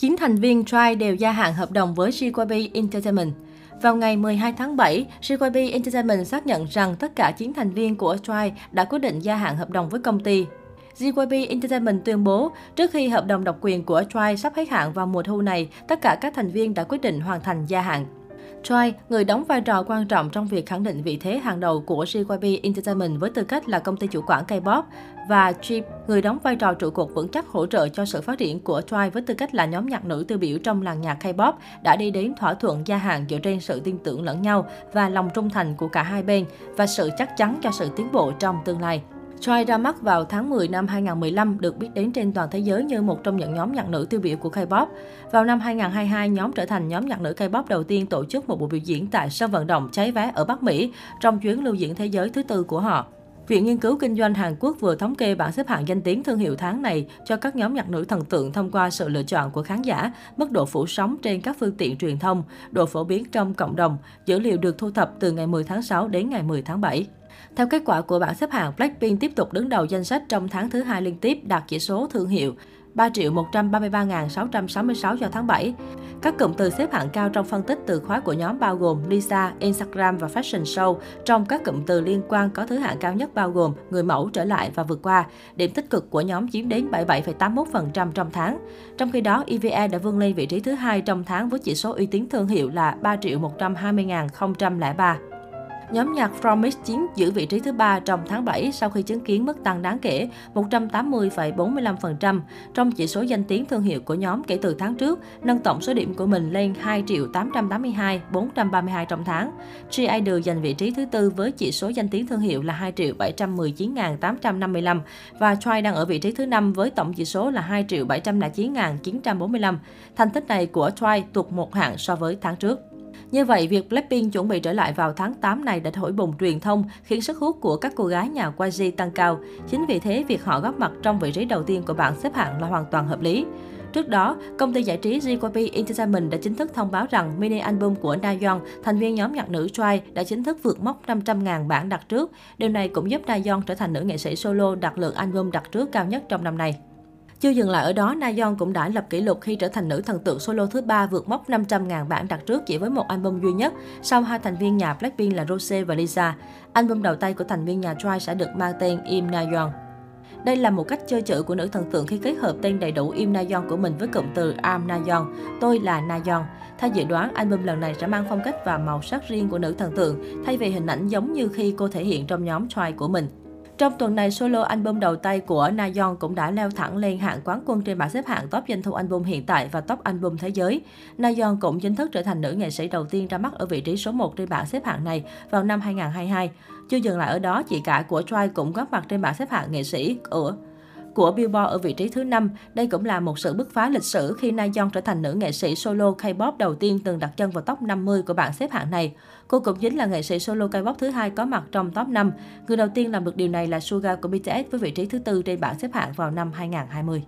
9 thành viên Try đều gia hạn hợp đồng với JYP Entertainment. Vào ngày 12 tháng 7, JYP Entertainment xác nhận rằng tất cả 9 thành viên của Try đã quyết định gia hạn hợp đồng với công ty. JYP Entertainment tuyên bố, trước khi hợp đồng độc quyền của Try sắp hết hạn vào mùa thu này, tất cả các thành viên đã quyết định hoàn thành gia hạn. Choi, người đóng vai trò quan trọng trong việc khẳng định vị thế hàng đầu của JYP Entertainment với tư cách là công ty chủ quản K-pop, và Chip, người đóng vai trò trụ cột vững chắc hỗ trợ cho sự phát triển của Twice với tư cách là nhóm nhạc nữ tiêu biểu trong làng nhạc K-pop, đã đi đến thỏa thuận gia hạn dựa trên sự tin tưởng lẫn nhau và lòng trung thành của cả hai bên và sự chắc chắn cho sự tiến bộ trong tương lai. Choi ra mắt vào tháng 10 năm 2015, được biết đến trên toàn thế giới như một trong những nhóm nhạc nữ tiêu biểu của K-pop. Vào năm 2022, nhóm trở thành nhóm nhạc nữ K-pop đầu tiên tổ chức một buổi biểu diễn tại sân vận động cháy vé ở Bắc Mỹ trong chuyến lưu diễn thế giới thứ tư của họ. Viện Nghiên cứu Kinh doanh Hàn Quốc vừa thống kê bảng xếp hạng danh tiếng thương hiệu tháng này cho các nhóm nhạc nữ thần tượng thông qua sự lựa chọn của khán giả, mức độ phủ sóng trên các phương tiện truyền thông, độ phổ biến trong cộng đồng. Dữ liệu được thu thập từ ngày 10 tháng 6 đến ngày 10 tháng 7. Theo kết quả của bảng xếp hạng, Blackpink tiếp tục đứng đầu danh sách trong tháng thứ hai liên tiếp đạt chỉ số thương hiệu 3 triệu 133.666 cho tháng 7. Các cụm từ xếp hạng cao trong phân tích từ khóa của nhóm bao gồm Lisa, Instagram và Fashion Show. Trong các cụm từ liên quan có thứ hạng cao nhất bao gồm người mẫu trở lại và vượt qua. Điểm tích cực của nhóm chiếm đến 77,81% trong tháng. Trong khi đó, EVE đã vươn lên vị trí thứ hai trong tháng với chỉ số uy tín thương hiệu là 3 triệu 120.003. Nhóm nhạc Promise chiếm giữ vị trí thứ ba trong tháng 7 sau khi chứng kiến mức tăng đáng kể 180,45% trong chỉ số danh tiếng thương hiệu của nhóm kể từ tháng trước, nâng tổng số điểm của mình lên 2 triệu 882 432 trong tháng. G Idol giành vị trí thứ tư với chỉ số danh tiếng thương hiệu là 2 triệu 719.855 và Try đang ở vị trí thứ năm với tổng chỉ số là 2 triệu 709.945. Thành tích này của Try tụt một hạng so với tháng trước. Như vậy, việc Blackpink chuẩn bị trở lại vào tháng 8 này đã thổi bùng truyền thông, khiến sức hút của các cô gái nhà YG tăng cao. Chính vì thế, việc họ góp mặt trong vị trí đầu tiên của bảng xếp hạng là hoàn toàn hợp lý. Trước đó, công ty giải trí JYP Entertainment đã chính thức thông báo rằng mini album của Nayeon, thành viên nhóm nhạc nữ Twice, đã chính thức vượt mốc 500.000 bản đặt trước. Điều này cũng giúp Nayeon trở thành nữ nghệ sĩ solo đạt lượng album đặt trước cao nhất trong năm nay. Chưa dừng lại ở đó, Na Yeon cũng đã lập kỷ lục khi trở thành nữ thần tượng solo thứ ba vượt mốc 500.000 bản đặt trước chỉ với một album duy nhất, sau hai thành viên nhà Blackpink là Rose và Lisa. Album đầu tay của thành viên nhà Twice sẽ được mang tên Im Na Yeon. Đây là một cách chơi chữ của nữ thần tượng khi kết hợp tên đầy đủ Im Na Yeon của mình với cụm từ I'm Nayeon, tôi là Na Yeon. Theo dự đoán, album lần này sẽ mang phong cách và màu sắc riêng của nữ thần tượng, thay vì hình ảnh giống như khi cô thể hiện trong nhóm Twice của mình. Trong tuần này, solo album đầu tay của na Nayeon cũng đã leo thẳng lên hạng quán quân trên bảng xếp hạng top doanh thu album hiện tại và top album thế giới. na Nayeon cũng chính thức trở thành nữ nghệ sĩ đầu tiên ra mắt ở vị trí số 1 trên bảng xếp hạng này vào năm 2022. Chưa dừng lại ở đó, chị cả của Try cũng góp mặt trên bảng xếp hạng nghệ sĩ ở của Billboard ở vị trí thứ 5. Đây cũng là một sự bứt phá lịch sử khi Na Nayeon trở thành nữ nghệ sĩ solo K-pop đầu tiên từng đặt chân vào top 50 của bảng xếp hạng này. Cô cũng chính là nghệ sĩ solo K-pop thứ hai có mặt trong top 5. Người đầu tiên làm được điều này là Suga của BTS với vị trí thứ tư trên bảng xếp hạng vào năm 2020.